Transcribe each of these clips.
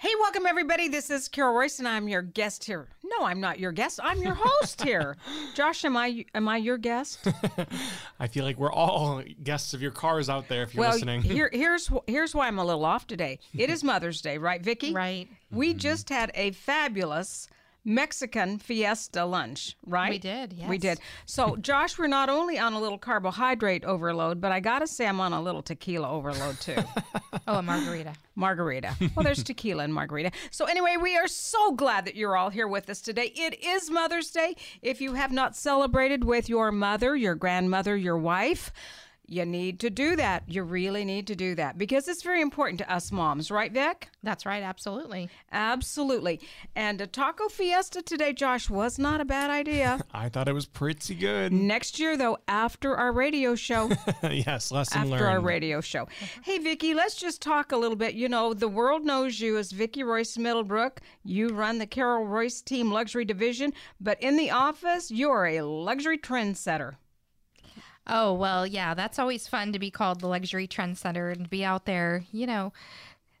Hey, welcome everybody. This is Carol Royse, and I'm your guest here. No, I'm not your guest. I'm your host here. Josh, am I am I your guest? I feel like we're all guests of your cars out there if you're well, listening. here here's here's why I'm a little off today. It is Mother's Day, right, Vicky? Right. We mm-hmm. just had a fabulous Mexican fiesta lunch, right? We did, yes. We did. So, Josh, we're not only on a little carbohydrate overload, but I gotta say I'm on a little tequila overload too. Oh, a margarita. margarita. Well, there's tequila and margarita. So, anyway, we are so glad that you're all here with us today. It is Mother's Day. If you have not celebrated with your mother, your grandmother, your wife, you need to do that. You really need to do that because it's very important to us moms, right, Vic? That's right. Absolutely. Absolutely. And a taco fiesta today, Josh, was not a bad idea. I thought it was pretty good. Next year, though, after our radio show, yes, lesson after learned. After our radio show. Hey, Vicki, let's just talk a little bit. You know, the world knows you as Vicki Royse Middlebrook. You run the Carol Royse Team Luxury Division, but in the office, you're a luxury trendsetter. Oh, well, yeah, that's always fun to be called the luxury trendsetter and be out there, you know,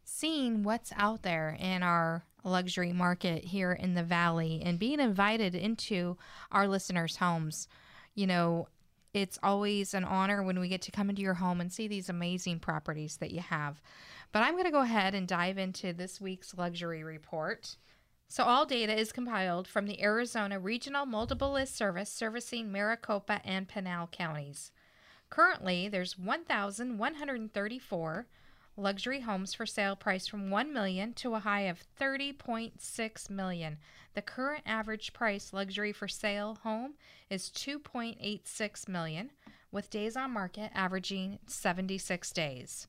seeing what's out there in our luxury market here in the valley and being invited into our listeners' homes. You know, it's always an honor when we get to come into your home and see these amazing properties that you have. But I'm going to go ahead and dive into this week's luxury report. So, all data is compiled from the Arizona Regional Multiple List Service servicing Maricopa and Pinal counties. Currently, there's 1,134 luxury homes for sale priced from 1 million to a high of 30.6 million. The current average price luxury for sale home is 2.86 million with days on market averaging 76 days.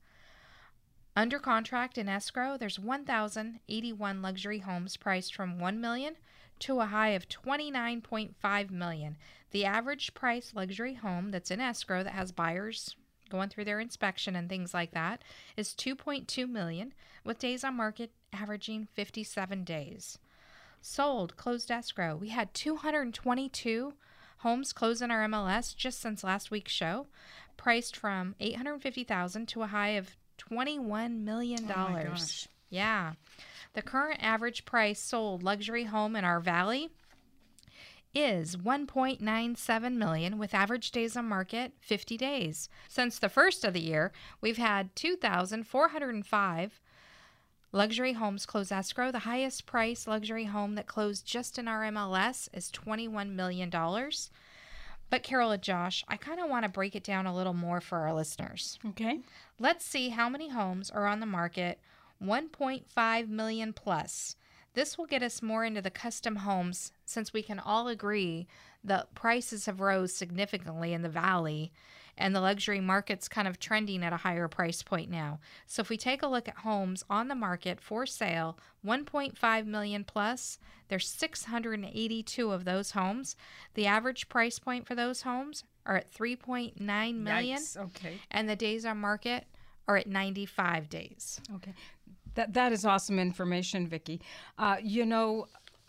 Under contract in escrow, there's 1,081 luxury homes priced from 1 million to a high of 29.5 million. The average price luxury home that's in escrow that has buyers going through their inspection and things like that is 2.2 million with days on market averaging 57 days. Sold closed escrow. We had 222 homes close in our MLS just since last week's show, priced from 850,000 to a high of 21 million oh dollars. gosh. yeah. The current average price sold luxury home in our valley is 1.97 million with average days on market 50 days. Since the first of the year, we've had 2,405 luxury homes close escrow. The highest price luxury home that closed just in our MLS is 21 million dollars. But Carol and Josh, I kind of want to break it down a little more for our listeners. Okay. Let's see how many homes are on the market 1.5 million plus. This will get us more into the custom homes since we can all agree the prices have rose significantly in the valley and the luxury market's kind of trending at a higher price point now. So if we take a look at homes on the market for sale, 1.5 million plus, there's 682 of those homes. The average price point for those homes are at 3.9 million Yikes. Okay. and the days on market are at 95 days. Okay. That that is awesome information, Vicky. Uh, you know,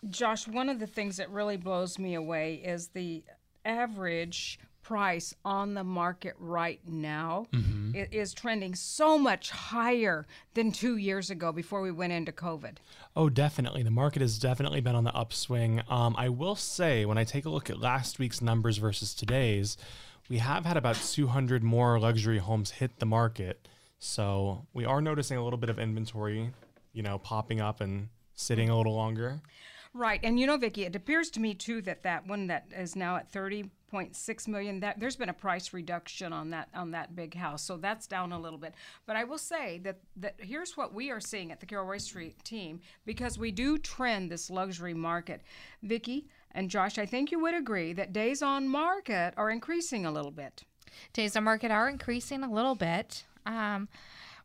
Josh, one of the things that really blows me away is the average price on the market right now i- is trending so much higher than two years ago before we went into COVID. Oh, definitely. The market has definitely been on the upswing. Um, I will say, when I take a look at last week's numbers versus today's, we have had about 200 more luxury homes hit the market. So we are noticing a little bit of inventory, you know, popping up and sitting a little longer. Right, and you know, Vicky, it appears to me too that that one that is now at thirty point six million, that there's been a price reduction on that on that big house, so that's down a little bit. But I will say that that here's what we are seeing at the Carol Roy Street team because we do trend this luxury market. Vicky and Josh, I think you would agree that days on market are increasing a little bit. Days on market are increasing a little bit. Um,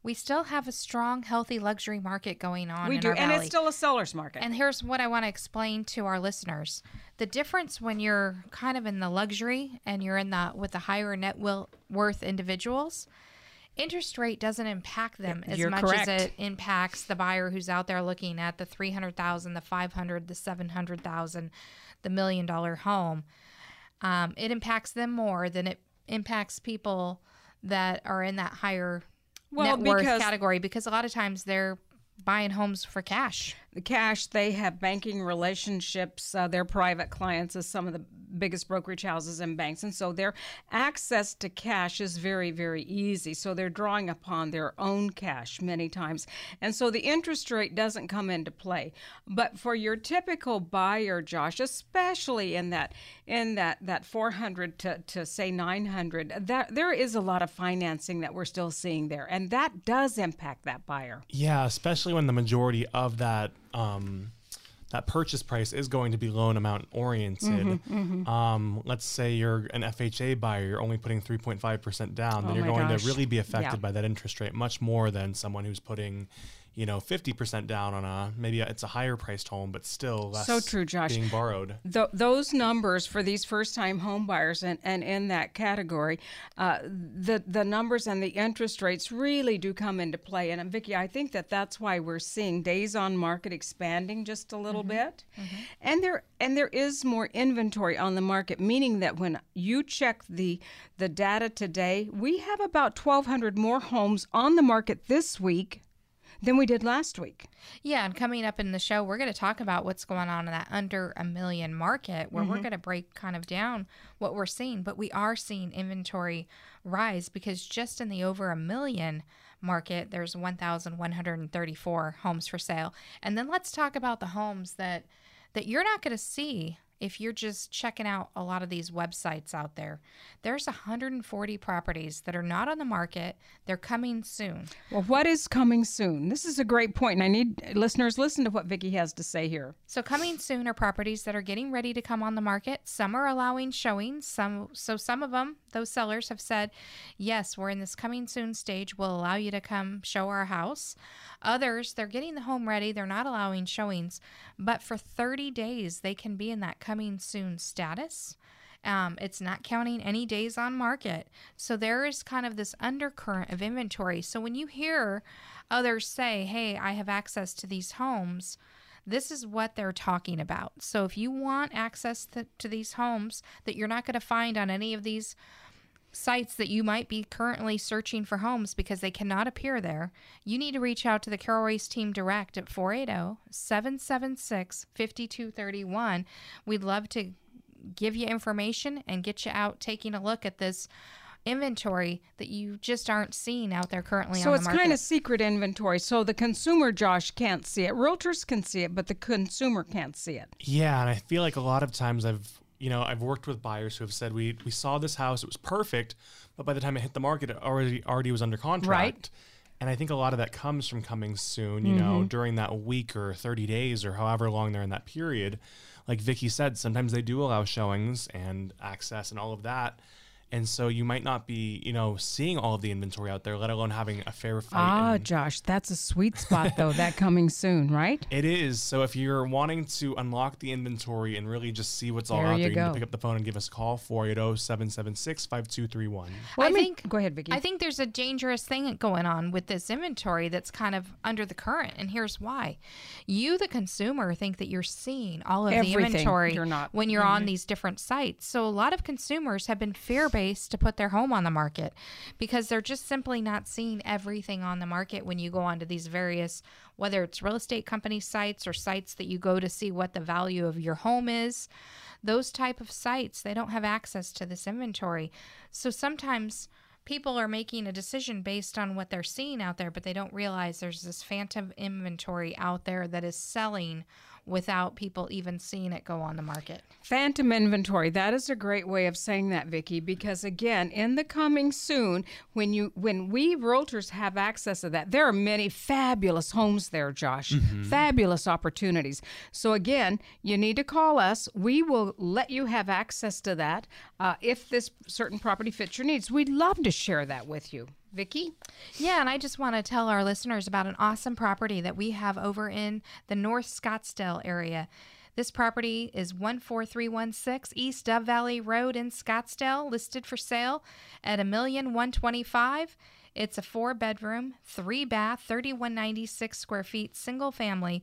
we still have a strong, healthy luxury market going on. we do, and valley. it's still a seller's market. And here's what I want to explain to our listeners: the difference when you're kind of in the luxury and you're in the with the higher net will, worth individuals. Interest rate doesn't impact them as You're much correct. as it impacts the buyer who's out there looking at the three hundred thousand, the five hundred, the seven hundred thousand, the million dollar home. Um, it impacts them more than it impacts people that are in that higher Well, net worth category because a lot of times they're buying homes for cash. Cash they have banking relationships. Uh, their private clients as some of the biggest brokerage houses and banks. And so their access to cash is very very easy. So they're drawing upon their own cash many times. And so the interest rate doesn't come into play. But for your typical buyer josh especially in that in that that 400 to, to say 900 that there is a lot of financing that we're still seeing there. And that does impact that buyer. Yeah, especially when the majority of that um, that purchase price is going to be loan amount oriented. Mm-hmm, Um, let's say you're an FHA buyer, you're only putting 3.5% down, then Oh you're going gosh. to really be affected Yeah. by that interest rate much more than someone who's putting, you know, 50% down on a maybe it's a higher priced home, but still less So true, Josh. being borrowed. Th- those numbers for these first-time home buyers and, and in that category, uh, the the numbers and the interest rates really do come into play. And uh, Vicki, I think that that's why we're seeing days on market expanding just a little bit, and there and there is more inventory on the market, meaning that when you check the the data today, we have about 1,200 more homes on the market this week than we did last week. Yeah, and coming up in the show, we're going to talk about what's going on in that under a million market where we're mm-hmm. going to break kind of down what we're seeing. But we are seeing inventory rise because just in the over a million market, there's 1,134 homes for sale. And then let's talk about the homes that that you're not going to see if you're just checking out a lot of these websites out there. There's 140 properties that are not on the market. They're coming soon. Well, what is coming soon? This is a great point, and I need listeners listen to what Vicki has to say here. So coming soon are properties that are getting ready to come on the market. Some are allowing showings. Some so some of them, those sellers have said, "Yes, we're in this coming soon stage. We'll allow you to come show our house." Others, they're getting the home ready. They're not allowing showings, but for 30 days they can be in that coming soon status. Um, it's not counting any days on market. So there is kind of this undercurrent of inventory. So when you hear others say, hey, I have access to these homes, this is what they're talking about. So if you want access to, to these homes that you're not going to find on any of these sites that you might be currently searching for homes because they cannot appear there, you need to reach out to the Carol Royse team direct at 480 776 5231. We'd love to give you information and get you out taking a look at this inventory that you just aren't seeing out there currently So on it's the market. kind of secret inventory. So the consumer, Josh, can't see it. Realtors can see it, but the consumer can't see it. Yeah, and I feel like a lot of times I've you know I've worked with buyers who have said we we saw this house it was perfect, but by the time it hit the market it already already was under contract. Right. And I think a lot of that comes from coming soon, you know, mm-hmm. during that week or 30 days or however long they're in that period. Like Vicky said, sometimes they do allow showings and access and all of that. And so you might not be, you know, seeing all of the inventory out there, let alone having a fair fight. Ah, and- Josh, that's a sweet spot, though, that coming soon, right? It is. So if you're wanting to unlock the inventory and really just see what's all There out you there, you go. can pick up the phone and give us a call 480 776 5231. Well, I let me- think- Go ahead, Vicki. I think there's a dangerous thing going on with this inventory that's kind of under the current, and here's why. You, the consumer, think that you're seeing all of the inventory You're not. when you're on these different sites. So a lot of consumers have been fear based to put their home on the market because they're just simply not seeing everything on the market when you go onto these various, whether it's real estate company sites or sites that you go to see what the value of your home is. Those type of sites they don't have access to this inventory. So sometimes people are making a decision based on what they're seeing out there but they don't realize there's this phantom inventory out there that is selling without people even seeing it go on the market Phantom inventory. That is a great way of saying that, Vicki, because again, in the coming soon, when you when we realtors have access to that, there are many fabulous homes there, Josh. Fabulous opportunities. So again, you need to call us. We will let you have access to that uh, if this certain property fits your needs. We'd love to share that with you. Vicki? Yeah, and I just want to tell our listeners about an awesome property that we have over in the North Scottsdale area. This property is 14316 East Dove Valley Road in Scottsdale, listed for sale at a million one twenty-five. It's a four bedroom, three bath, 3196 square feet, single family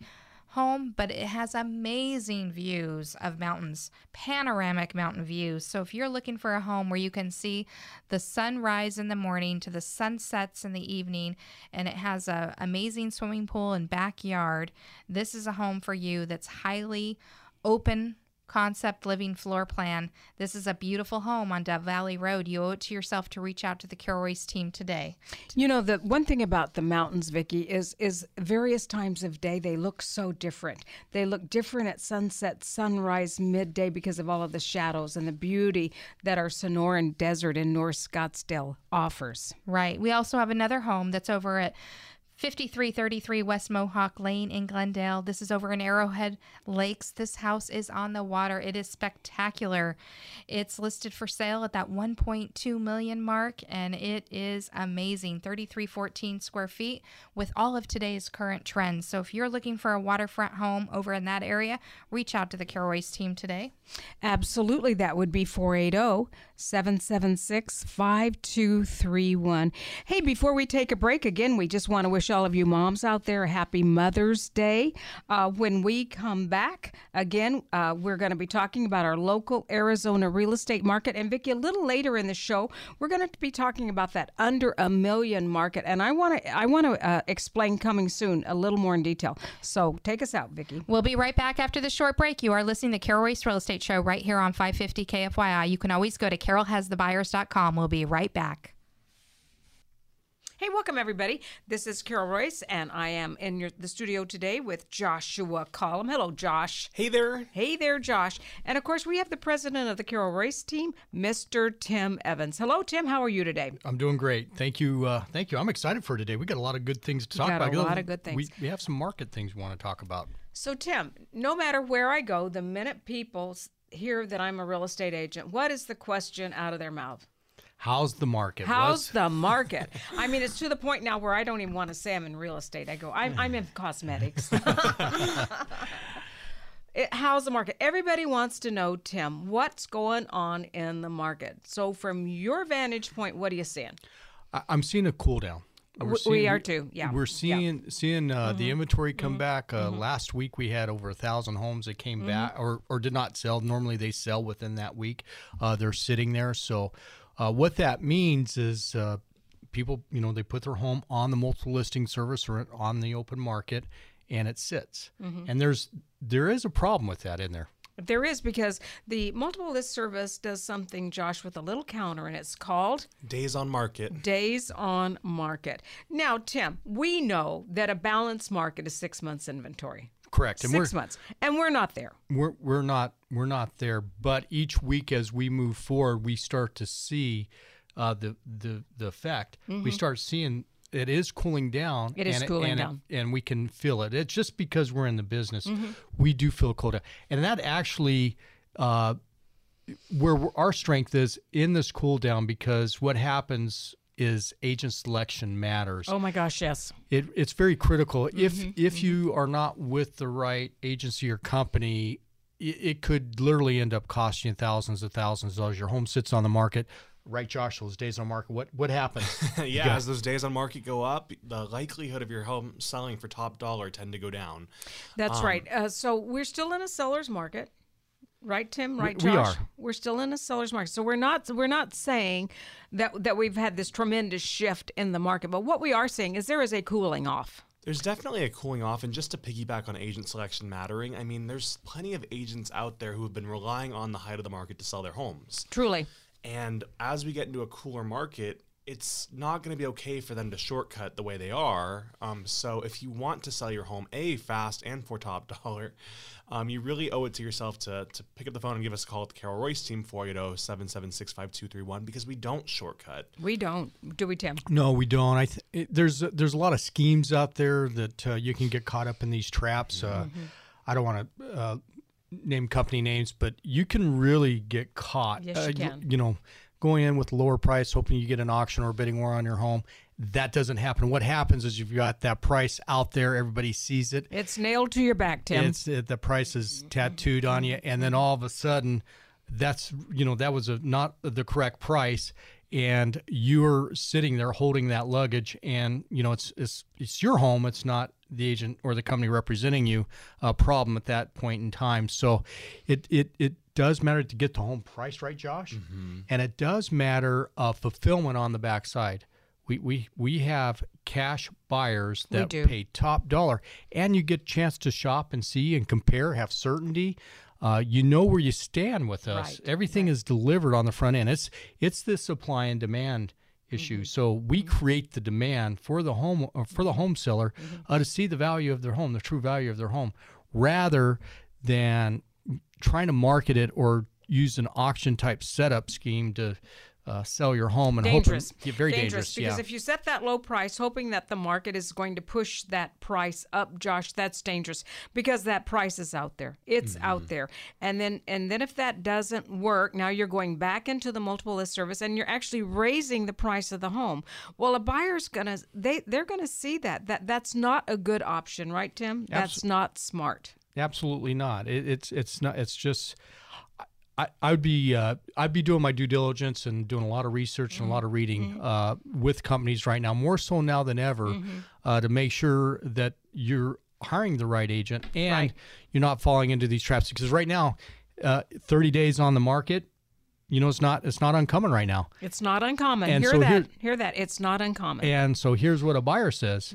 home, but it has amazing views of mountains, panoramic mountain views. So if you're looking for a home where you can see the sunrise in the morning to the sunsets in the evening, and it has a amazing swimming pool and backyard, this is a home for you that's highly open concept living floor plan. This is a beautiful home on Dove Valley Road. You owe it to yourself to reach out to the Carol team today. You know, the one thing about the mountains, Vicki, is is various times of day they look so different. They look different at sunset, sunrise, midday because of all of the shadows and the beauty that our Sonoran Desert in North Scottsdale offers. Right. We also have another home that's over at 5333 West Mohawk Lane in Glendale. This is over in Arrowhead Lakes. This house is on the water. It is spectacular. It's listed for sale at that 1.2 million mark and it is amazing. 3314 square feet with all of today's current trends. So if you're looking for a waterfront home over in that area, reach out to the Royse team today. Absolutely. That would be 480 776 5231. Hey, before we take a break, again, we just want to wish all of you moms out there a happy Mother's Day. Uh, when we come back, again, uh, we're going to be talking about our local Arizona real estate market. And Vicki, a little later in the show, we're going to be talking about that under a million market. And I want to I want to uh, explain coming soon a little more in detail. So take us out, Vicki. We'll be right back after the short break. You are listening to Carol Royse Real Estate Show right here on 550 KFYI. You can always go to carolhasthebuyers.com. We'll be right back. Hey, welcome everybody. This is Carol Royse, and I am in your, the studio today with Joshua Collum. Hello, Josh. Hey there. Hey there, Josh. And of course, we have the president of the Carol Royse team, Mr. Tim Evans. Hello, Tim. How are you today? I'm doing great. Thank you. Uh, thank you. I'm excited for today. We got a lot of good things to talk about. a lot of good things. We, we have some market things we want to talk about. So, Tim, no matter where I go, the minute people hear that I'm a real estate agent, what is the question out of their mouth? How's the market? How's What's- the market? I mean, it's to the point now where I don't even want to say I'm in real estate. I go, I'm, I'm in cosmetics. It, how's the market? Everybody wants to know, Tim, what's going on in the market. So, from your vantage point, what are you seeing? I, I'm seeing a cool down. Uh, W- we are too, yeah, We're yeah. seeing seeing uh, the inventory come back. Uh, Last week we had over a thousand homes that came back or or did not sell. Normally they sell within that week. Uh, they're sitting there. So uh, what that means is uh, people, you know, they put their home on the multiple listing service or on the open market, and it sits. And there's there is a problem with that in there. There is because the multiple list service does something, Josh, with a little counter, and it's called Days on market. days on market. Now, Tim, we know that a balanced market is six months inventory. Correct. And 6 months, and we're not there. we're we're not we're not there but each week as we move forward we start to see uh, the the the effect we start seeing it is cooling down Mm-hmm. It is and cooling and down. and we can feel it it's just because we're in the business Mm-hmm. we do feel cold down and that actually uh, where our strength is in this cool down because what happens is agent selection matters Oh my gosh, yes. it, it's very critical. If Mm-hmm, if you are not with the right agency or company, it, it could literally end up costing you thousands of thousands of dollars. Your home sits on the market. Right, Josh, those days on market. What what happens? yeah, as those days on market go up, the likelihood of your home selling for top dollar tend to go down. That's right. Uh, so we're still in a seller's market, right, Tim? Right, we Josh? are. We're still in a seller's market. So we're not we're not saying that that we've had this tremendous shift in the market, but what we are saying is there is a cooling off. There's definitely a cooling off, and just to piggyback on agent selection mattering, I mean, there's plenty of agents out there who have been relying on the height of the market to sell their homes. Truly. And as we get into a cooler market, it's not going to be okay for them to shortcut the way they are. Um, so if you want to sell your home, A, fast and for top dollar, um, you really owe it to yourself to, to pick up the phone and give us a call at the Carol Royse team, 480-776-5231, because we don't shortcut. We don't, do we, Tim? no, we don't. I th- it, there's there's a lot of schemes out there that uh, you can get caught up in these traps. Uh, Mm-hmm. I don't want to uh, name company names, but you can really get caught. Yes, you uh, can. You know, going in with lower price, hoping you get an auction or a bidding war on your home. That doesn't happen. What happens is you've got that price out there, everybody sees it. It's nailed to your back, Tim. It's uh, the price is tattooed on you, and then all of a sudden, that's you know that was a, not the correct price, and you're sitting there holding that luggage, and you know it's it's it's your home. It's not the agent or the company representing you a problem at that point in time. So, it it it does matter to get the home price right, Josh, and it does matter uh, fulfillment on the backside. We, we we have cash buyers that pay top dollar, and you get a chance to shop and see and compare, have certainty. Uh, you know where you stand with us. Right, Everything is delivered on the front end. It's it's the supply and demand issue. So we create the demand for the home uh, for the home seller uh, to see the value of their home, the true value of their home, rather than trying to market it or use an auction type setup scheme to uh, sell your home and dangerous. hoping yeah, very dangerous. Because yeah. if you set that low price, hoping that the market is going to push that price up, Josh, that's dangerous. Because that price is out there. It's Mm-hmm. out there. And then and then if that doesn't work, now you're going back into the multiple list service and you're actually raising the price of the home. Well, a buyer's gonna they they're gonna see that. That that's not a good option, right, Tim? That's not smart. Absolutely not. It, it's it's not. It's just. I, I would be uh, I'd be doing my due diligence and doing a lot of research and a lot of reading uh, with companies right now, more so now than ever, uh, to make sure that you're hiring the right agent and Right. you're not falling into these traps. Because right now, uh, 30 days on the market, you know, it's not it's not uncommon right now. It's not uncommon. And hear so that. here- hear that. It's not uncommon. And so here's what a buyer says.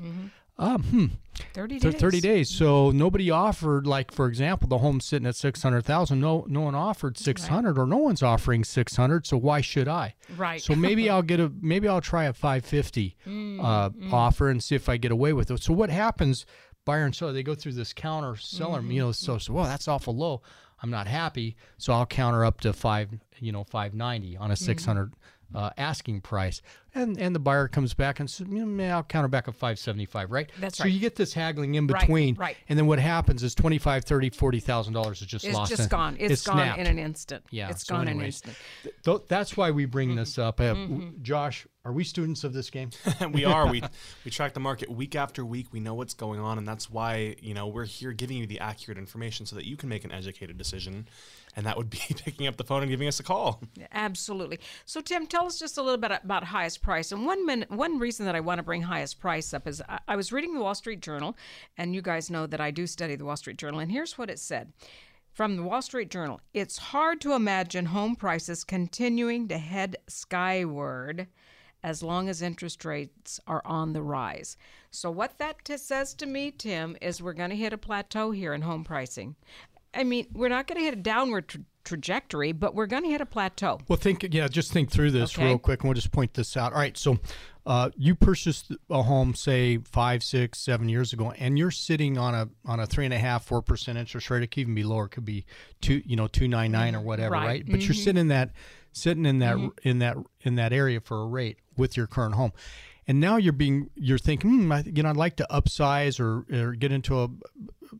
Um, hmm, Thirty days. 30 days. So nobody offered, like for example, the home sitting at 600,000. No, no one offered 600, or no one's offering 600. So why should I? Right. So maybe I'll get a, maybe I'll try a 550 Mm, uh, offer and see if I get away with it. So what happens? Buyer and seller, they go through this counter seller, Mm-hmm. you know, so so well that's awful low. I'm not happy, so I'll counter up to five, you know, 590 on a Mm-hmm. 600 uh, asking price, and and the buyer comes back and says, you know, I'll counter back at 575, right? That's so right. So you get this haggling in between, right. right. And then what happens is 25, 30, 40 thousand dollars is just lost. It's lost. just and gone. It's, it's gone snapped. in an instant. Yeah, It's so gone in an instant. Th- th- that's why we Mm-hmm. bring this up. Uh, w- Josh, are we students of this game? we are. We we track the market week after week. We know what's going on, and that's why you know we're here giving you the accurate information so that you can make an educated decision. And that would be picking up the phone and giving us a call. Absolutely. So, Tim, tell us just a little bit about highest price. And one minute, one reason that I want to bring highest price up is I, I was reading the Wall Street Journal, and you guys know that I do study the Wall Street Journal. And here's what it said from the Wall Street Journal: It's hard to imagine home prices continuing to head skyward. As long as interest rates are on the rise. So, what that t- says to me, Tim, is we're going to hit a plateau here in home pricing. I mean, we're not going to hit a downward tra- trajectory, but we're going to hit a plateau. Well, think yeah, just think through this Okay. real quick, and we'll just point this out. All right, so uh, you purchased a home, say five, six, seven years ago, and you're sitting on a on a three and a half, four percent interest rate. It could even be lower. It could be two, you know, two nine nine or whatever, Right. right? But you're sitting in that sitting in that in that in that area for a rate with your current home. And now you're being you're thinking, hmm, I, you know, I'd like to upsize or, or get into a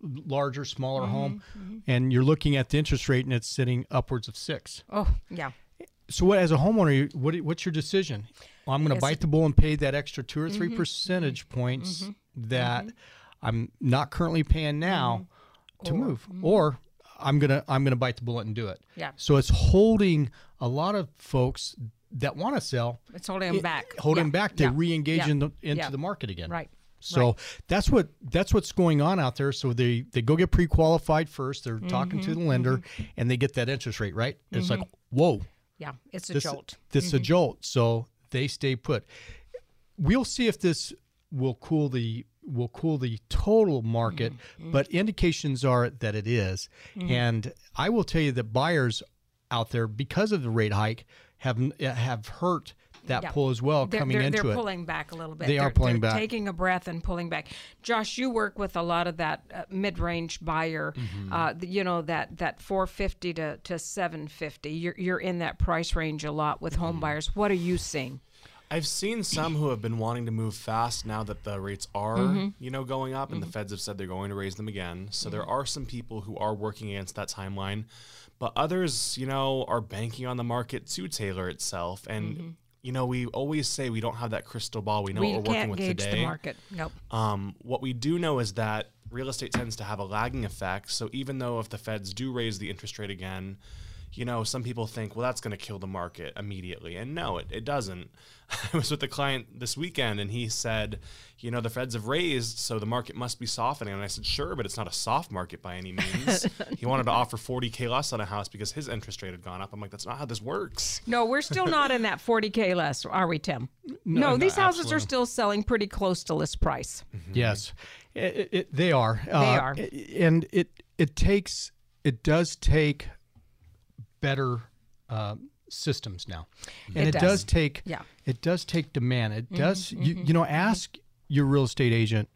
larger, smaller mm-hmm, home, mm-hmm. and you're looking at the interest rate and it's sitting upwards of six. Oh, yeah. So, what as a homeowner, you- what what's your decision? Well, I'm going to bite the bull and pay that extra two or 3 mm-hmm. percentage points that I'm not currently paying now to move, or I'm gonna I'm gonna bite the bullet and do it. Yeah. So it's holding a lot of folks that want to sell, It's holding them back. holding Yeah, back to yeah, re-engage yeah, in the, into the market again. Right. So that's what that's what's going on out there. So they they go get pre-qualified first. They're talking to Mm-hmm, the lender, and they get that interest rate right. It's like whoa, Yeah, it's a this, jolt. This is a jolt. So they stay put. We'll see if this will cool the will cool the total market, Mm-hmm, but indications are that it is. And I will tell you that buyers out there, because of the rate hike, have have hurt that Yeah. pull as well They're, coming they're, into they're it. pulling back a little bit. They are They're- pulling they're back. taking a breath and pulling back. Josh, you work with a lot of that uh, mid-range buyer. Mm-hmm. Uh, you know that that 450 to, to 750. You're you're in that price range a lot with Mm-hmm. home buyers. What are you seeing? I've seen some who have been wanting to move fast now that the rates are, you know, going up, and the feds have said they're going to raise them again. So there are some people who are working against that timeline, but others, you know, are banking on the market to tailor itself. And you know, we always say we don't have that crystal ball. We know we what we're working with gauge today. the market. Nope. Um, what we do know is that real estate tends to have a lagging effect. So even though if the feds do raise the interest rate again, you know, some people think, well, that's going to kill the market immediately. And no, it, it doesn't. I was with a client this weekend and he said, you know, the feds have raised, so the market must be softening. And I said, sure, but it's not a soft market by any means. he wanted to offer 40K less on a house because his interest rate had gone up. I'm like, that's not how this works. No, we're still not in that 40K less, are we, Tim? No, no, these houses are still selling pretty close to list price. Mm-hmm. Yes, it, it, they are. They uh, are. and it it takes it does take better uh, systems now, and It it, does. does. take Yeah. it does take demand. It mm-hmm, does you mm-hmm, you know mm-hmm. ask your real estate agent.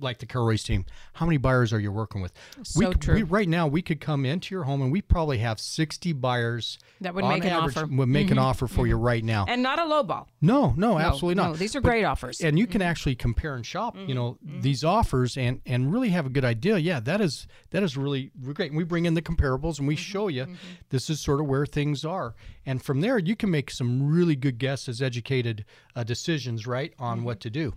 Like the Royse team, how many buyers are you working with? So could- true. we right now we could come into your home and we probably have sixty buyers That would make an offer. Would make an mm-hmm. offer for you right now. And not a low ball. No, no, absolutely no, not. these are But- great offers. And you can mm-hmm. actually compare and shop, you mm-hmm. know, these offers and and really have a good idea. Yeah, that is that is really great. And we bring in the comparables and we show you this is sort of where things are. And from there, you can make some really good guesses, educated uh, decisions, right, on what to do.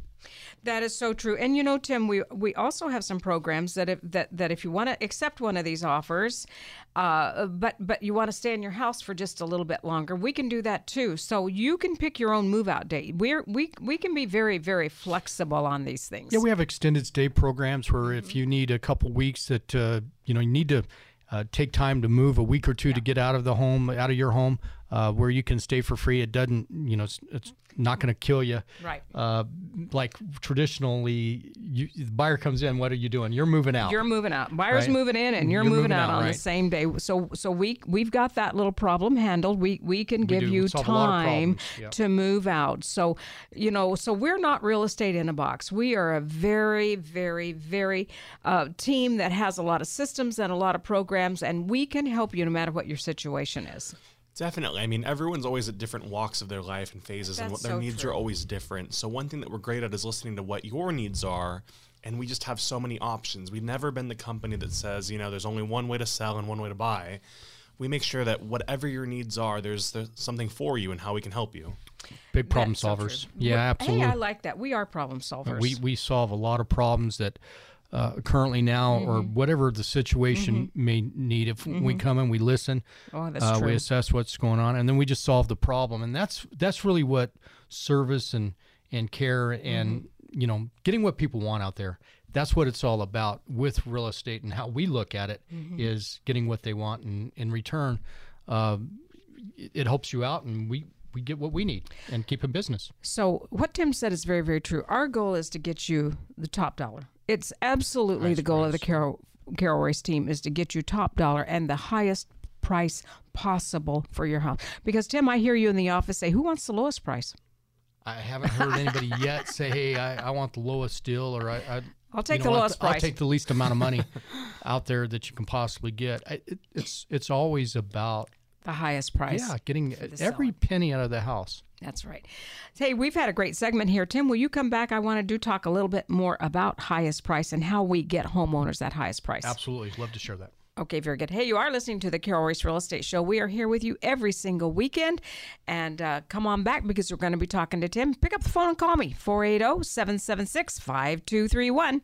That is so true. And you know, Tim, we we also have some programs that if that, that if you want to accept one of these offers, uh, but but you want to stay in your house for just a little bit longer, we can do that too. So you can pick your own move out date. We're we we can be very very flexible on these things. Yeah, we have extended stay programs where if you need a couple weeks that uh, you know you need to uh, take time to move a week or two to get out of the home, out of your home, uh, where you can stay for free. It doesn't, you know, it's, it's not going to kill you. Right. Uh, like traditionally, you, the buyer comes in. What are you doing? You're moving out. You're moving out. Buyer's Right. moving in, and you're, You're moving, moving out, out, on the same day. So, so we we've got that little problem handled. We we can give do. you We solve a lot of time. Yeah. to move out. So, you know, so we're not real estate in a box. We are a very, very, very uh, team that has a lot of systems and a lot of programs, and we can help you no matter what your situation is. Definitely. I mean, everyone's always at different walks of their life and phases, and what their so needs true. are always different. So, one thing that we're great at is listening to what your needs are. And we just have so many options. We've never been the company that says, you know, there's only one way to sell and one way to buy. We make sure that whatever your needs are, there's, there's something for you and how we can help you. Big problem That's solvers. true. Yeah, We're- absolutely. Hey, I like that. We are problem solvers. we we solve a lot of problems that uh, currently now or Mm-hmm. whatever the situation may need. If we come and we listen. Oh, that's uh, true. We assess what's going on, and then we just solve the problem. And that's that's really what service and and care and Mm-hmm. you know getting what people want out there. That's what it's all about with real estate and how we look at it is Mm-hmm. getting what they want, and in return, uh, it, it helps you out, and we. We get what we need and keep in business. So what Tim said is very, very true. Our goal is to get you the top dollar. It's absolutely the goal of the Carol Carol Royse team is to get you top dollar and the highest price possible for your house. Because Tim, I hear you in the office say, "Who wants the lowest price?" I haven't heard anybody yet say, "Hey, I, I want the lowest deal," or I, I I'll take you the know what, lowest I'll price. take the least amount of money out there that you can possibly get. I, it, it's it's always about The highest price. yeah, getting every seller. penny out of the house. That's right. Hey, we've had a great segment here. Tim, will you come back? I want to do talk a little bit more about highest price and how we get homeowners that highest price. Absolutely, love to share that. Okay, very good. Hey, you are listening to the Carol Royse Real Estate Show. We are here with you every single weekend. And uh, come on back because we're going to be talking to Tim. Pick up the phone and call me 480 776 5231.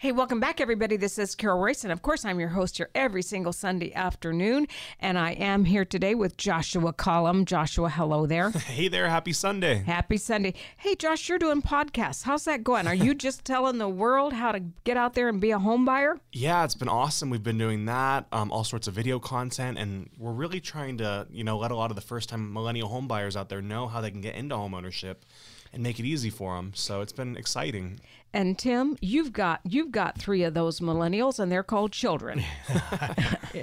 Hey, welcome back, everybody. This is Carol Royse, and of course, I'm your host here every single Sunday afternoon. And I am here today with Joshua Collum. Joshua, hello there. Hey there, happy Sunday. Happy Sunday. Hey, Josh, you're doing podcasts. How's that going? Are you just telling the world how to get out there and be a home buyer? Yeah, it's been awesome. We've been doing that, um, all sorts of video content, and we're really trying to, you know, let a lot of the first-time millennial home buyers out there know how they can get into homeownership and make it easy for them. So it's been exciting. And Tim, you've got you've got three of those millennials, and they're called children.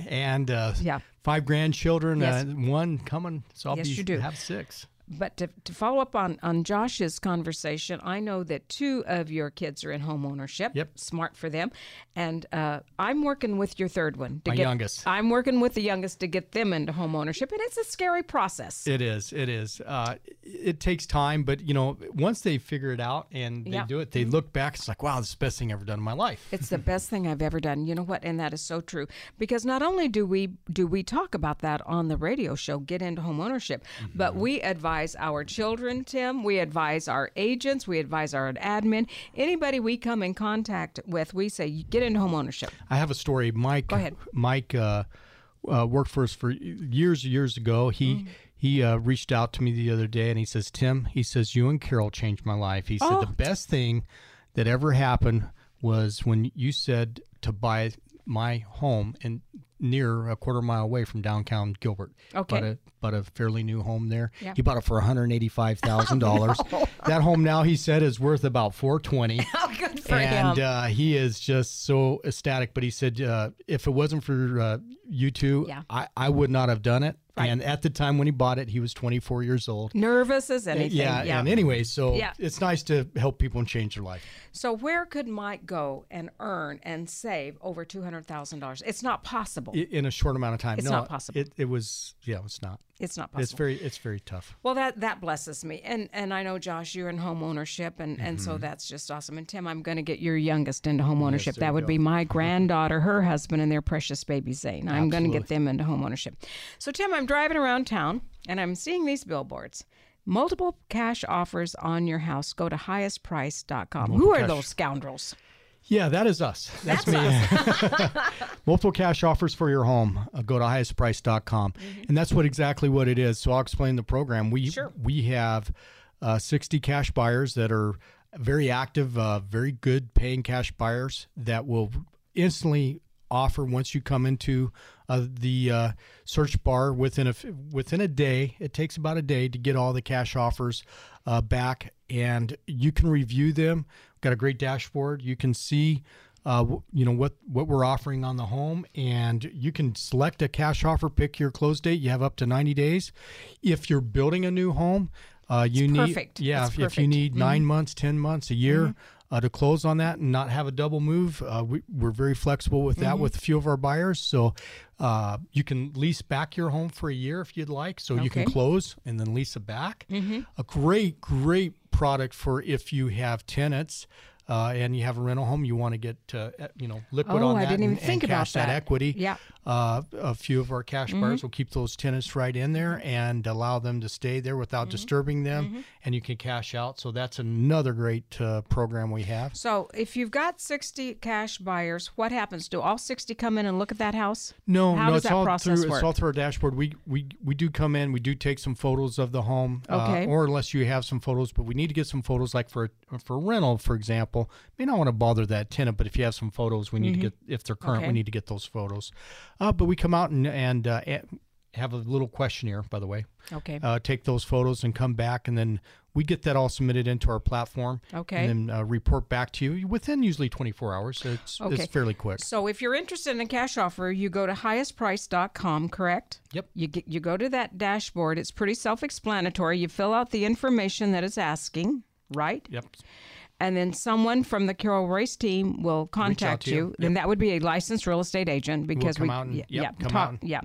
And uh, Yeah. five grandchildren, Yes. uh, one coming. So I'll Yes, be you do. have six. But to, to follow up on, on Josh's conversation, I know that two of your kids are in home ownership. Yep. Smart for them. And uh, I'm working with your third one. To My get, youngest. I'm working with the youngest to get them into home ownership. And it's a scary process. It is. It is. Uh, it takes time, but you know, once they figure it out and they Yeah. Mm-hmm. do it, they look back. It's like, wow, this is the best thing I've ever done in my life. It's the best thing I've ever done. You know what? And that is so true. Because not only do we do we talk about that on the radio show, get into home ownership, but we advise our children, Tim. We advise our agents. We advise our admin. Anybody we come in contact with, we say get into home ownership. I have a story. Mike. Go ahead. Mike uh, uh, worked for us for years, years ago. He Mm-hmm. he uh, reached out to me the other day and he says, "Tim, he says you and Carol changed my life." He said Oh. the best thing that ever happened was when you said to buy my home and near a quarter mile away from downtown Gilbert. Okay. Bought a, bought a fairly new home there. Yeah. He bought it for one hundred eighty-five thousand dollars. That home now, he said, is worth about four twenty. Oh, good for and him. uh, he is just so ecstatic. But he said, uh, if it wasn't for uh, you two, Yeah. I, I would not have done it. Right. And at the time when he bought it, he was 24 years old. Nervous as uh, anything. Yeah, yeah. and anyway, so Yeah. it's nice to help people and change their life. So where could Mike go and earn and save over two hundred thousand dollars? It's not possible. In a short amount of time, It's no, not possible. It, it was, yeah, it's not. It's not possible. It's very, it's very tough. Well, that that blesses me, and and I know Josh, you're in home ownership, and and Mm-hmm. so that's just awesome. And Tim, I'm going to get your youngest into home ownership. there that would go. be my granddaughter, her husband, and their precious baby Zane. I'm going to get them into home ownership. So Tim, I'm driving around town, and I'm seeing these billboards. Multiple cash offers on your house. Go to highestprice.com. Who are cash. those scoundrels? Yeah, that is us. That's, me. Multiple cash offers for your home. Uh, go to highestprice.com. And that's what exactly what it is. So I'll explain the program. We Sure. we have uh, 60 cash buyers that are very active, uh, very good paying cash buyers that will instantly offer once you come into uh, the uh, search bar within a within a day. It takes about a day to get all the cash offers uh, back, and you can review them. Got a great dashboard. You can see. Uh, you know what what we're offering on the home, and you can select a cash offer, pick your close date. You have up to ninety days. If you're building a new home, uh, you need perfect. yeah. It's If, if you perfect. Mm-hmm. need nine months, ten months, a year uh, to close on that and not have a double move, uh, we, we're very flexible with Mm-hmm. that with a few of our buyers. So uh, you can lease back your home for a year if you'd like. So you can close and then lease it back. Mm-hmm. A great, great product for if you have tenants. Uh, and you have a rental home, you want to get uh, you know liquid Oh, on I that didn't even and, and think about cash that that. equity. Yeah. Uh, a few of our cash Mm-hmm. buyers will keep those tenants right in there and allow them to stay there without Mm-hmm. disturbing them, and you can cash out. So that's another great uh, program we have. So if you've got 60 cash buyers, what happens? Do all 60 come in and look at that house? No, How no, it's that all process through work? it's all through our dashboard. We we we do come in, we do take some photos of the home, Okay. uh, or unless you have some photos, but we need to get some photos. Like for for rental, for example, may not want to bother that tenant, but if you have some photos, we need to get if they're current, Mm-hmm. Okay. we need to get those photos. Uh, but we come out and and uh, have a little questionnaire, by the way. Okay. Uh, take those photos and come back, and then we get that all submitted into our platform. Okay. And then uh, report back to you within usually 24 hours. So it's Okay. it's fairly quick. So if you're interested in a cash offer, you go to highestprice.com, correct? Yep. You get you go to that dashboard. It's pretty self-explanatory. You fill out the information that it's asking, right? Yep. And then someone from the Carol Royse team will contact you. you. And that would be a licensed real estate agent because come we out and- yeah, yep, yeah, come talk, yeah.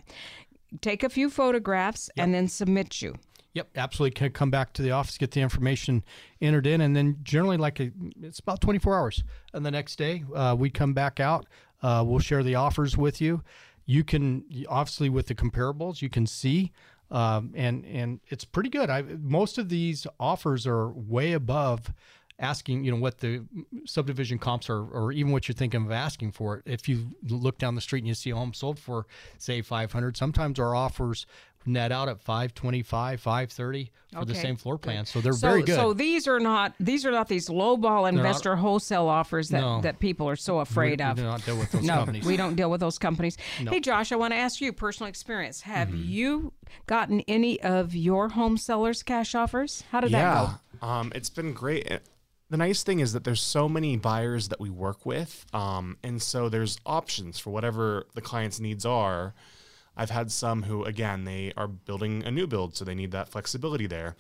Take a few photographs and then submit you. Yep, absolutely. Can come back to the office, get the information entered in, and then generally, like a, it's about 24 hours. And the next day, uh, we come back out. Uh, we'll share the offers with you. You can obviously with the comparables, you can see, um, and and it's pretty good. I most of these offers are way above asking you know what the subdivision comps are or even what you're thinking of asking for it if you look down the street and you see a home sold for say 500 sometimes our offers net out at 525 530 for the same floor plan so they're So, very good so these are not these are not these low ball investor wholesale offers that, No. that people are so afraid we, of. we do not deal with those no, companies we don't deal with those companies. Hey, Josh, I want to ask you personal experience. Have Mm-hmm. you gotten any of your home sellers cash offers? How did that go? yeah, um, it's been great. The nice thing is that there's so many buyers that we work with, um, and so there's options for whatever the client's needs are. I've had some who, again, they are building a new build, so they need that flexibility there.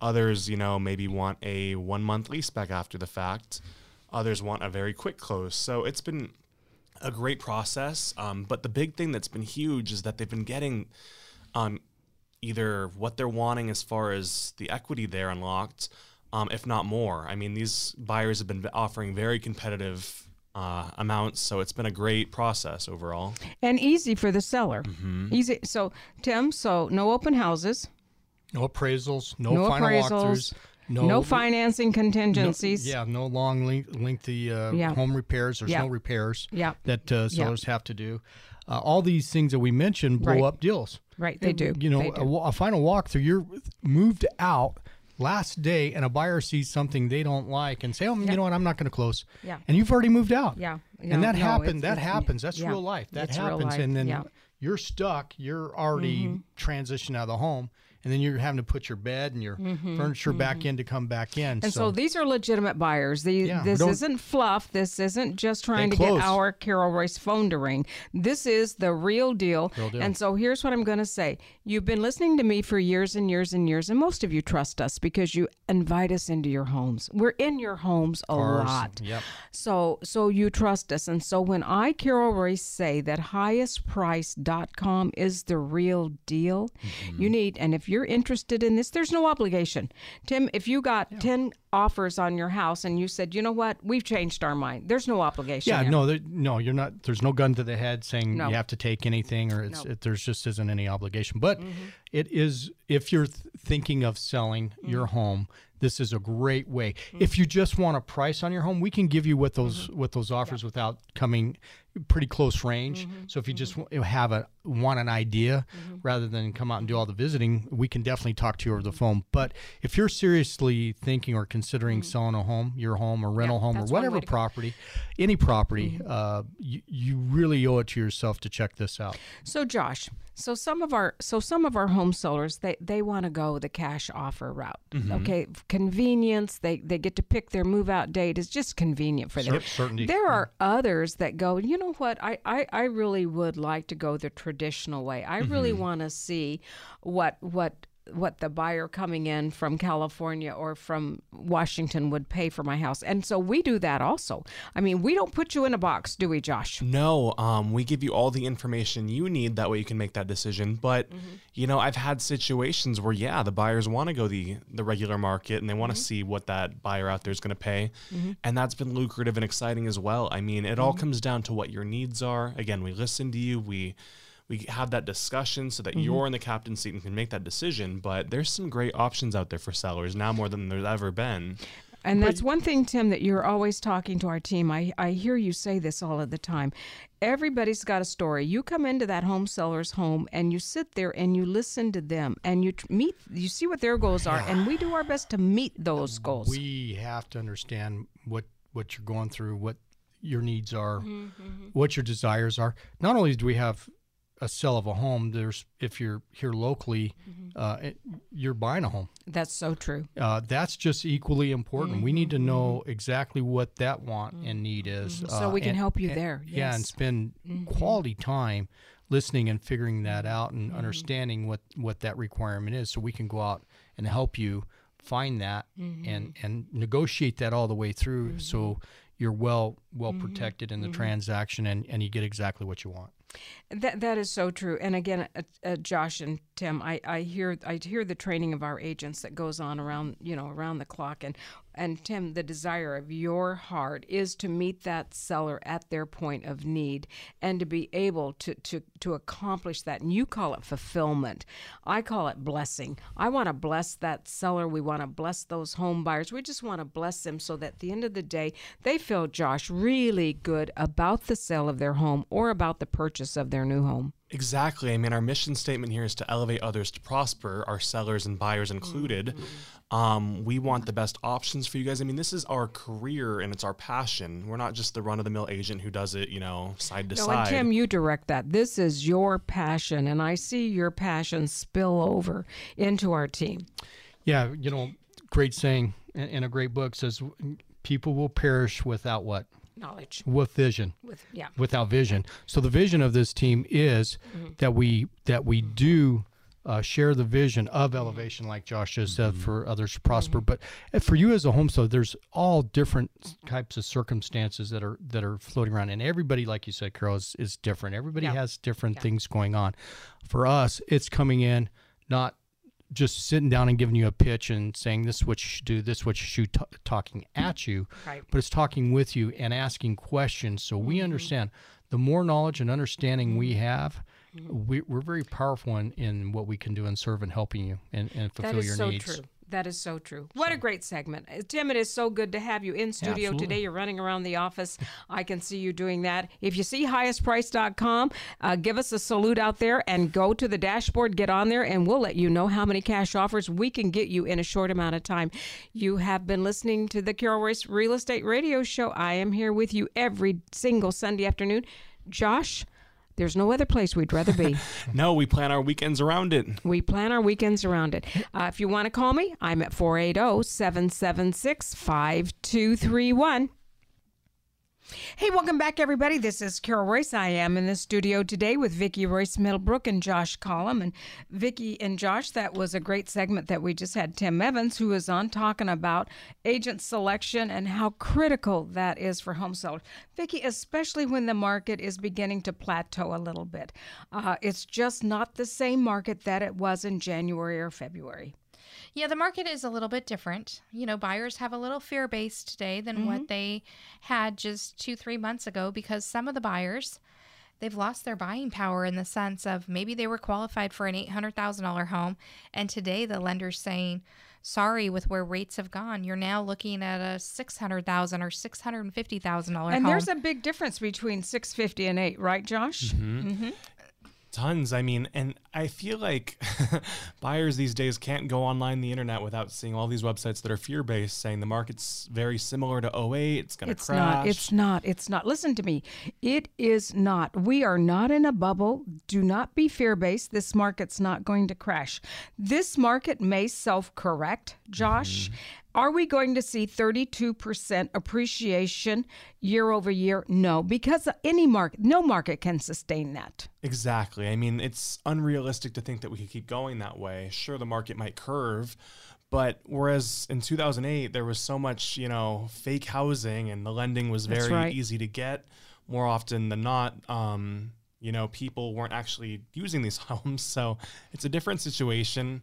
Others, you know, maybe want a one month lease back after the fact. Others want a very quick close. So it's been a great process. Um, but the big thing that's been huge is that they've been getting um, either what they're wanting as far as the equity there unlocked, um, if not more. I mean, these buyers have been offering very competitive uh, amounts, so it's been a great process overall. And easy for the seller. Mm-hmm. Easy. So, Tim, so no open houses. no appraisals no, No final appraisals. walkthroughs No- No, financing No- contingencies. yeah, no long length, lengthy uh, Yeah. home repairs. There's Yeah. no repairs Yeah. that uh, sellers have to do. Uh, all these things that we mentioned blow Right. up deals. Right, they do. You know, They a, do. wa- a final walkthrough, you're moved out last day, and a buyer sees something they don't like and say, "Oh, you know what? I'm not going to close." Yeah. And you've already moved out. Yeah. And that no, happened. That happens. That's yeah. real life. That It's happens, life, and then yeah. Mm-hmm. you're stuck. You're already transitioned out of the home, and then you're having to put your bed and your furniture back in to come back in. Mm-hmm. And so, these are legitimate buyers. These, Yeah, this isn't fluff. This isn't just trying to close. get our Carol Royse phone to ring. This is the real deal. Real deal. And so here's what I'm going to say. You've been listening to me for years and years and years, and most of you trust us because you invite us into your homes. We're in your homes a Cars, lot. Yep. So so you trust us. And so when I, Carol Royse, say that highestprice.com is the real deal, Mm-hmm. you need, and if you're interested in this, there's no obligation. Tim, if you got 10 offers on your house and you said, you know what, we've changed our mind, there's no obligation. Yeah, there. no, there, no, you're not. There's no gun to the head saying No. you have to take anything, or it's No. Mm-hmm. it, there's just isn't any obligation. But it is if you're th- thinking of selling Mm. your home, this is a great way. If you just want a price on your home, we can give you what those Mm-hmm. what those offers without coming pretty close range. Mm-hmm. So if you just have a want an idea rather than come out and do all the visiting, we can definitely talk to you over the phone. But if you're seriously thinking or considering selling a home, your home or rental home or Mm-hmm. whatever property, any property, uh, you, you really owe it to yourself to check this out. So Josh, so some of our so some of our home sellers they they want to go the cash offer route. Mm-hmm. Okay, convenience. They they get to pick their move out date. It's just convenient for them. Cer- certainty. There are others that go. You know what? I I, I really would like to go the traditional way. I really Mm-hmm. want to see what what what the buyer coming in from California or from Washington would pay for my house. And so we do that also. I mean, we don't put you in a box, do we, Josh? No, um, we give you all the information you need. That way you can make that decision. But mm-hmm. you know, I've had situations where yeah, the buyers want to go the the regular market and they want to mm-hmm. see what that buyer out there is going to pay, mm-hmm. and that's been lucrative and exciting as well. I mean, it all comes down to what your needs are. Again, we listen to you. We we have that discussion so that you're in the captain's seat and can make that decision. But there's some great options out there for sellers now more than there's ever been. And that's one thing, Tim, that you're always talking to our team. I, I hear you say this all of the time. Everybody's got a story. You come into that home seller's home and you sit there and you listen to them and you meet, you see what their goals are, and we do our best to meet those goals. We have to understand what what you're going through, what your needs are, Mm-hmm, what your desires are. Not only do we have a sale of a home, there's if you're here locally, Mm-hmm. uh, it, you're buying a home. that's so true. Uh, that's just equally important. We need to Mm-hmm, know exactly what that want and need is, So uh, we can and- help you and- there. Yeah, and spend Mm-hmm. quality time listening and figuring that out and understanding what what that requirement is, so we can go out and help you find that Mm-hmm. and and negotiate that all the way through, so you're well well Mm-hmm. protected in the transaction and and you get exactly what you want. That that is so true. And again, uh, uh, Josh and Tim, I, I hear I hear the training of our agents that goes on around you know around the clock. And and Tim, the desire of your heart is to meet that seller at their point of need and to be able to to to accomplish that. And you call it fulfillment. I call it blessing. I want to bless that seller. We want to bless those home buyers. We just want to bless them so that at the end of the day they feel Josh really good about the sale of their home or about the purchase of their new home. Exactly. I mean, our mission statement here is to elevate others to prosper, our sellers and buyers included. Um, we want the best options for you guys. I mean, this is our career and it's our passion. We're not just the run of the mill agent who does it, you know, side to No, and side. Tim, you direct that. This is your passion, and I see your passion spill over into our team. Yeah, you know, great saying in, in a great book says people will perish without what Knowledge with vision. with yeah. without vision. So the vision of this team is that we that we do uh, share the vision of elevation, like Josh just said, for others to prosper. But uh, for you as a homestead, there's all different types of circumstances that are that are floating around, and everybody, like you said, Carol, is, is different. Everybody Yeah. has different things going on. For us, it's coming in not just sitting down and giving you a pitch and saying this is what you should do, this is what you should t- talking at you, Right. but it's talking with you and asking questions so we Mm-hmm. understand. The more knowledge and understanding we have, we, we're very powerful in, in what we can do and serve and helping you and, and fulfill your so needs. true. That is so true. What a great segment. Uh, Tim, it is so good to have you in studio absolutely. today. You're running around the office. I can see you doing that. If you see highestprice.com, uh, give us a salute out there and go to the dashboard, get on there, and we'll let you know how many cash offers we can get you in a short amount of time. You have been listening to the Carol Royse Real Estate Radio Show. I am here with you every single Sunday afternoon. Josh, there's no other place we'd rather be. No, we plan our weekends around it. We plan our weekends around it. Uh, if you want to call me, I'm at 480 776 5231. Hey, welcome back, everybody. This is Carol Royse. I am in the studio today with Vicki Royse Middlebrook and Josh Collum. And Vicki and Josh, that was a great segment that we just had Tim Evans, who was on talking about agent selection and how critical that is for home sellers. Vicki, especially when the market is beginning to plateau a little bit, uh, it's just not the same market that it was in January or February. Yeah, the market is a little bit different. You know, buyers have a little fear base today than Mm-hmm. what they had just two, three months ago because some of the buyers, they've lost their buying power in the sense of maybe they were qualified for an $800,000 home. And today the lender's saying, sorry, with where rates have gone, you're now looking at a 600,000 or $650,000 And home. there's a big difference between 650 and 8, right, Josh? Tons. I mean, and I feel like buyers these days can't go online the internet without seeing all these websites that are fear based saying the market's very similar to 08. It's going to It's crash. not. It's not. It's not. Listen to me. It is not. We are not in a bubble. Do not be fear based. This market's not going to crash. This market may self correct, Josh. Mm-hmm. Are we going to see 32% appreciation year over year? No, because any market, no market can sustain that. Exactly. I mean, it's unrealistic to think that we could keep going that way. Sure, the market might curve, but whereas in 2008 there was so much, you know, fake housing and the lending was very right. easy to get, more often than not, um, you know, people weren't actually using these homes. So it's a different situation.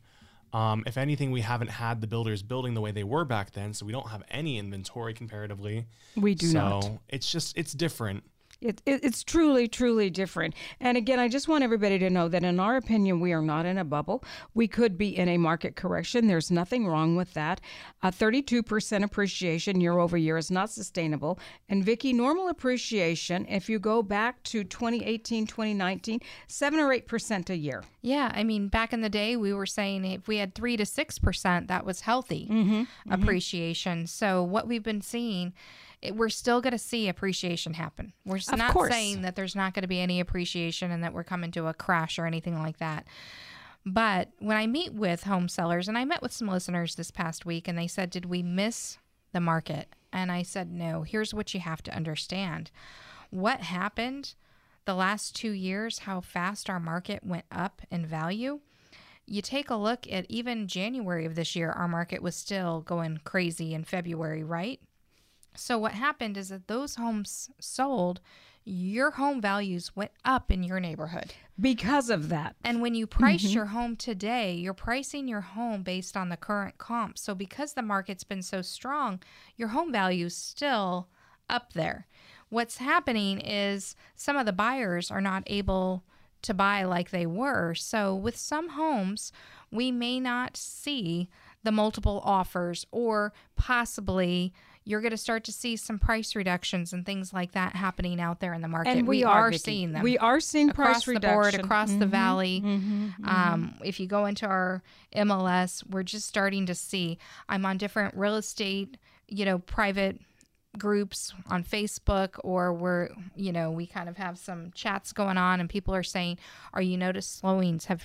Um, if anything, we haven't had the builders building the way they were back then, so we don't have any inventory comparatively. We do so not. it's just it's different. It, it, it's truly, truly different. And again, I just want everybody to know that, in our opinion, we are not in a bubble. We could be in a market correction. There's nothing wrong with that. A 32% appreciation year over year is not sustainable. And Vicky, normal appreciation, if you go back to 2018, 2019, seven or eight percent a year. Yeah, I mean, back in the day, we were saying if we had three to six percent, that was healthy mm-hmm. Mm-hmm. appreciation. So what we've been seeing, it, we're still going to see appreciation happen. We're Of not course. saying that there's not going to be any appreciation and that we're coming to a crash or anything like that. But when I meet with home sellers, and I met with some listeners this past week, and they said, "Did we miss the market?" And I said, "No. Here's what you have to understand: what happened." the last two years, how fast our market went up in value. You take a look at even January of this year, our market was still going crazy in February, right? So, what happened is that those homes sold, your home values went up in your neighborhood. Because of that. And when you price mm-hmm. your home today, you're pricing your home based on the current comp. So because the market's been so strong, your home value is still up there. What's happening is some of the buyers are not able to buy like they were. So with some homes, we may not see the multiple offers or possibly you're going to start to see some price reductions and things like that happening out there in the market. And we, are, Vicki. seeing them We are seeing across price the reduction. board, across the valley. Mm-hmm, Um, if you go into our MLS, we're just starting to see. I'm on different real estate, you know, private groups on Facebook, or we're, you know, we kind of have some chats going on, and people are saying, "Are you notice slowings have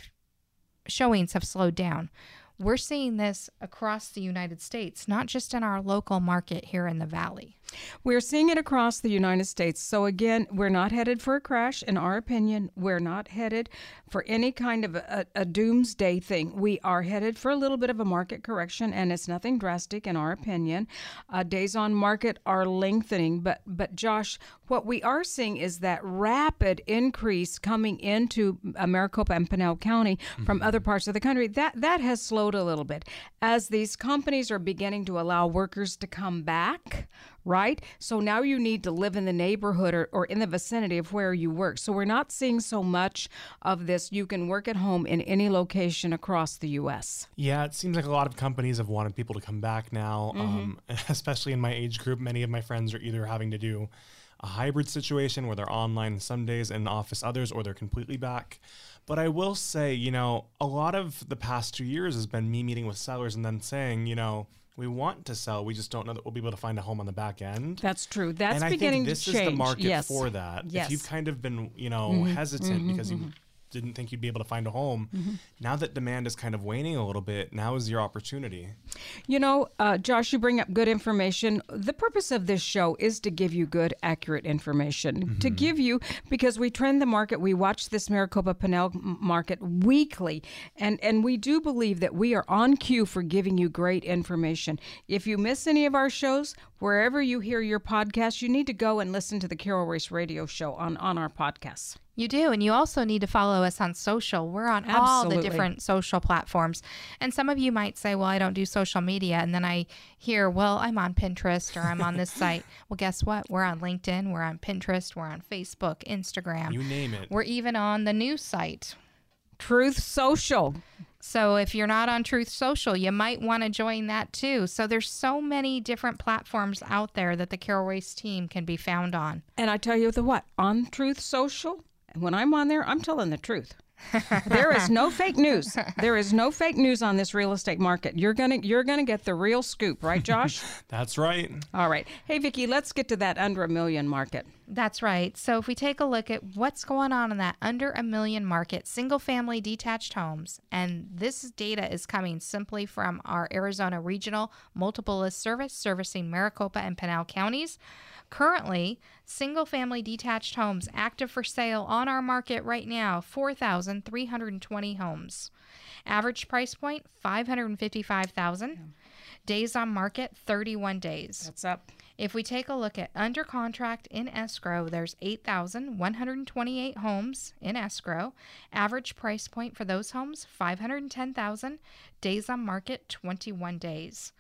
showings have slowed down?" We're seeing this across the United States, not just in our local market here in the valley. We're seeing it across the United States. So, again, we're not headed for a crash, in our opinion. We're not headed for any kind of a, a doomsday thing. We are headed for a little bit of a market correction, and it's nothing drastic, in our opinion. Uh, days on market are lengthening. But, but, Josh, what we are seeing is that rapid increase coming into uh, Maricopa and Pinal County from other parts of the country. That, that has slowed slowed a little bit as these companies are beginning to allow workers to come back, right? So now you need to live in the neighborhood or, or in the vicinity of where you work. So we're not seeing so much of this. You can work at home in any location across the U.S. Yeah, it seems like a lot of companies have wanted people to come back now, Mm-hmm. um, especially in my age group. Many of my friends are either having to do a hybrid situation where they're online some days and in office others, or they're completely back. But I will say, you know, a lot of the past two years has been me meeting with sellers and then saying, you know, we want to sell, we just don't know that we'll be able to find a home on the back end. That's true. That's and I beginning think this to is change. the market yes. for that. Yes. Mm-hmm. If you've kind of been, you know, hesitant because you didn't think you'd be able to find a home, now that demand is kind of waning a little bit, now is your opportunity. You know, uh, Josh, you bring up good information. The purpose of this show is to give you good, accurate information. To give you, because we trend the market, we watch this Maricopa Pinal market weekly, and, and we do believe that we are on cue for giving you great information. If you miss any of our shows, wherever you hear your podcast, you need to go and listen to the Carol Royse Radio Show on, on our podcasts. You do. And you also need to follow us on social. We're on all the different social platforms. And some of you might say, well, I don't do social media. And then I hear, well, I'm on Pinterest or I'm on this site. Well, guess what? We're on LinkedIn, we're on Pinterest, we're on Facebook, Instagram. You name it. we're even on the news site. Truth Social. So if you're not on Truth Social, you might want to join that too. So there's so many different platforms out there that the Carol Royse team can be found on. And I tell you the what, on Truth Social, when I'm on there, I'm telling the truth. there is no fake news. There is no fake news on this real estate market. You're gonna you're gonna get the real scoop, right, Josh? That's right. All right. Hey Vicki, let's get to that under a million market. That's right. So if we take a look at what's going on in that under a million market, single family detached homes, and this data is coming simply from our Arizona Regional Multiple List Service servicing Maricopa and Pinal counties. Currently, single family detached homes active for sale on our market right now 4,320 homes. Average price point 555,000. Days on market 31 days. That's up. If we take a look at under contract in escrow, there's 8,128 homes in escrow. Average price point for those homes 510,000. Days on market 21 days.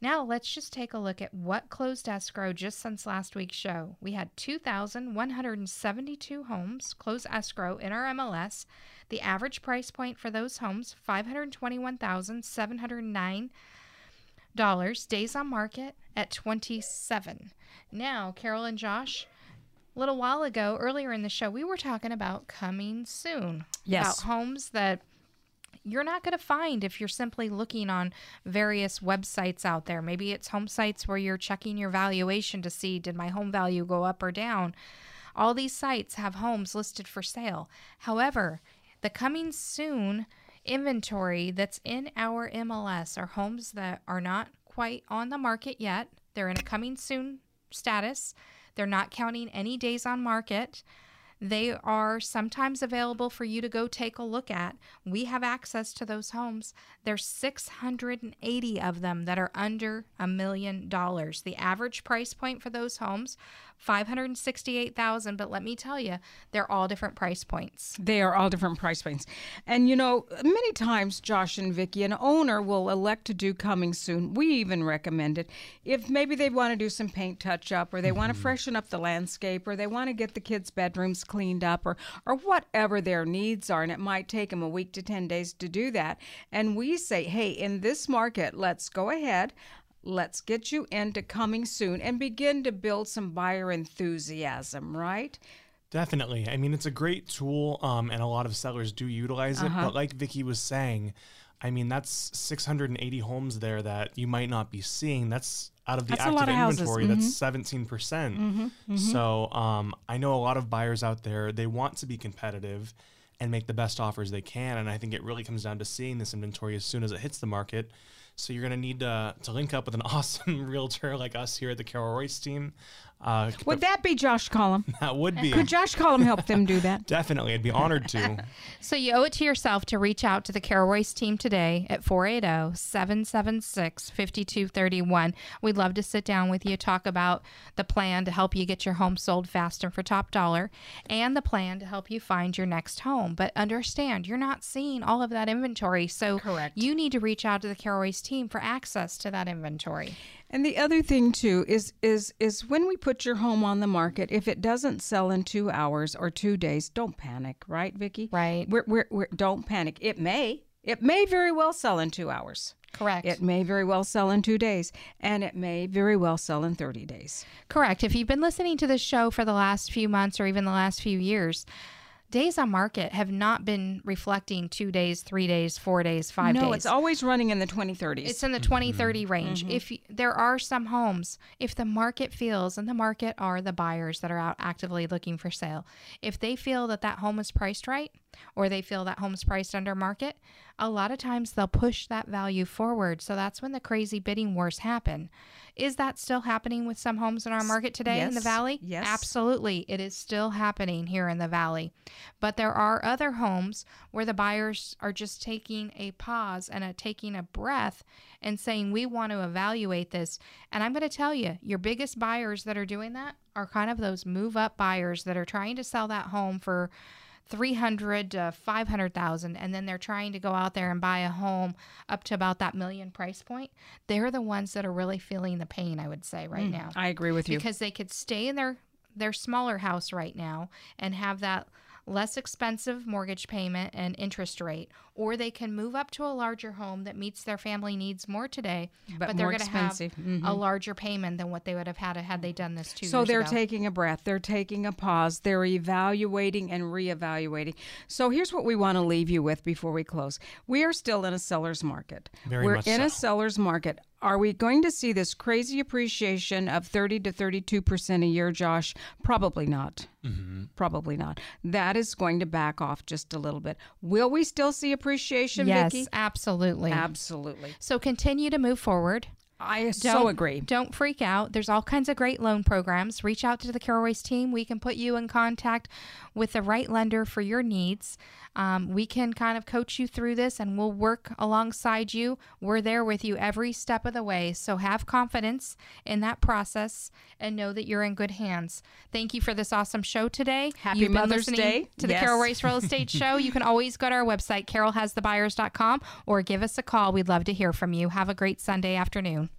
Now let's just take a look at what closed escrow just since last week's show. We had 2,172 homes close escrow in our MLS. The average price point for those homes 521,709 dollars days on market at 27 now carol and josh a little while ago earlier in the show we were talking about coming soon. Yes. about homes that you're not going to find if you're simply looking on various websites out there. Maybe it's home sites where you're checking your valuation to see did my home value go up or down? All these sites have homes listed for sale. However the coming soon inventory that's in our MLS are homes that are not quite on the market yet. They're in a coming soon status. They're not counting any days on market. They are sometimes available for you to go take a look at. We have access to those homes. There's 680 of them that are under a million dollars. The average price point for those homes 568,000, but let me tell you, they're all different price points. They are all different price points. And you know, many times, Josh and Vicki, an owner will elect to do coming soon. We even recommend it. If maybe they want to do some paint touch up, or they want to mm-hmm. freshen up the landscape, or they want to get the kids' bedrooms cleaned up, or, or whatever their needs are. And it might take them a week to 10 days to do that. And we say, hey, in this market, let's go ahead. Let's get you into coming soon and begin to build some buyer enthusiasm, right? Definitely. I mean, it's a great tool, um, and a lot of sellers do utilize it. Uh-huh. But like Vicky was saying, I mean, that's 680 homes there that you might not be seeing. That's out of the That's active inventory. Mhm. That's 17%. percent So um, I know a lot of buyers out there, they want to be competitive and make the best offers they can. And I think it really comes down to seeing this inventory as soon as it hits the market So you're going to need to, to link up with an awesome realtor like us here at the Carol Royse team. Uh, Would that be Josh Collum? that would be Could Josh Collum help them do that? definitely. I'd be honored to. So you owe it to yourself to reach out to the Carol Royse team today at oh, 480-776-5231. We'd love to sit down with you, talk about the plan to help you get your home sold faster for top dollar and the plan to help you find your next home. But understand, you're not seeing all of that inventory. So Correct. you need to reach out to the Carol Royse team for access to that inventory. And the other thing too is is is when we put your home on the market, if it doesn't sell in two hours or two days, don't panic, right, Vicky? Right. We're, we're, we're don't panic. It may it may very well sell in two hours. Correct. It may very well sell in two days, and it may very well sell in thirty days. Correct. If you've been listening to this show for the last few months or even the last few years, days on market have not been reflecting two days, three days, four days, five no, days. No, it's always running in the twenty thirties. It's in the 20 30 mm-hmm. range. Mm-hmm. If y- there are some homes, if the market feels, and the market are the buyers that are out actively looking for sale, if they feel that that home is priced right or they feel that home's priced under market, a lot of times they'll push that value forward. So that's when the crazy bidding wars happen. Is that still happening with some homes in our market today in the valley? yes. Absolutely. It is still happening here in the valley. But there are other homes where the buyers are just taking a pause and a, taking a breath and saying, we want to evaluate this. And I'm going to tell you, your biggest buyers that are doing that are kind of those move up buyers that are trying to sell that home for 300 uh, to 500,000 and then they're trying to go out there and buy a home up to about that million price point. They're the ones that are really feeling the pain, I would say right mm, now I agree with you. because they could stay in their their smaller house right now and have that less expensive mortgage payment and interest rate or they can move up to a larger home that meets their family needs more today But they're going to have. Mm-hmm. a larger payment than what they would have had had they done this two So years they're ago. taking a breath, they're taking a pause, they're evaluating and reevaluating. So here's what we want to leave you with before we close. We are still in a seller's market. Very We're much in a seller's market. Are we going to see this crazy appreciation of 30 to 32% a year, Josh? Probably not. Mm-hmm. Probably not. That is going to back off just a little bit. Will we still see appreciation, yes Vicki? absolutely Absolutely. so continue to move forward I so Don't- agree. Don't freak out. There's all kinds of great loan programs. Reach out to the Carol Royse team. We can put you in contact with the right lender for your needs. Um, we can kind of coach you through this and we'll work alongside you. We're there with you every step of the way. So have confidence in that process and know that you're in good hands. Thank you for this awesome show today. Happy You've Mother's Day. to the Yes. Carol Royse Real Estate Show. You can always go to our website, carolhasthebuyers.com, or give us a call. We'd love to hear from you. Have a great Sunday afternoon.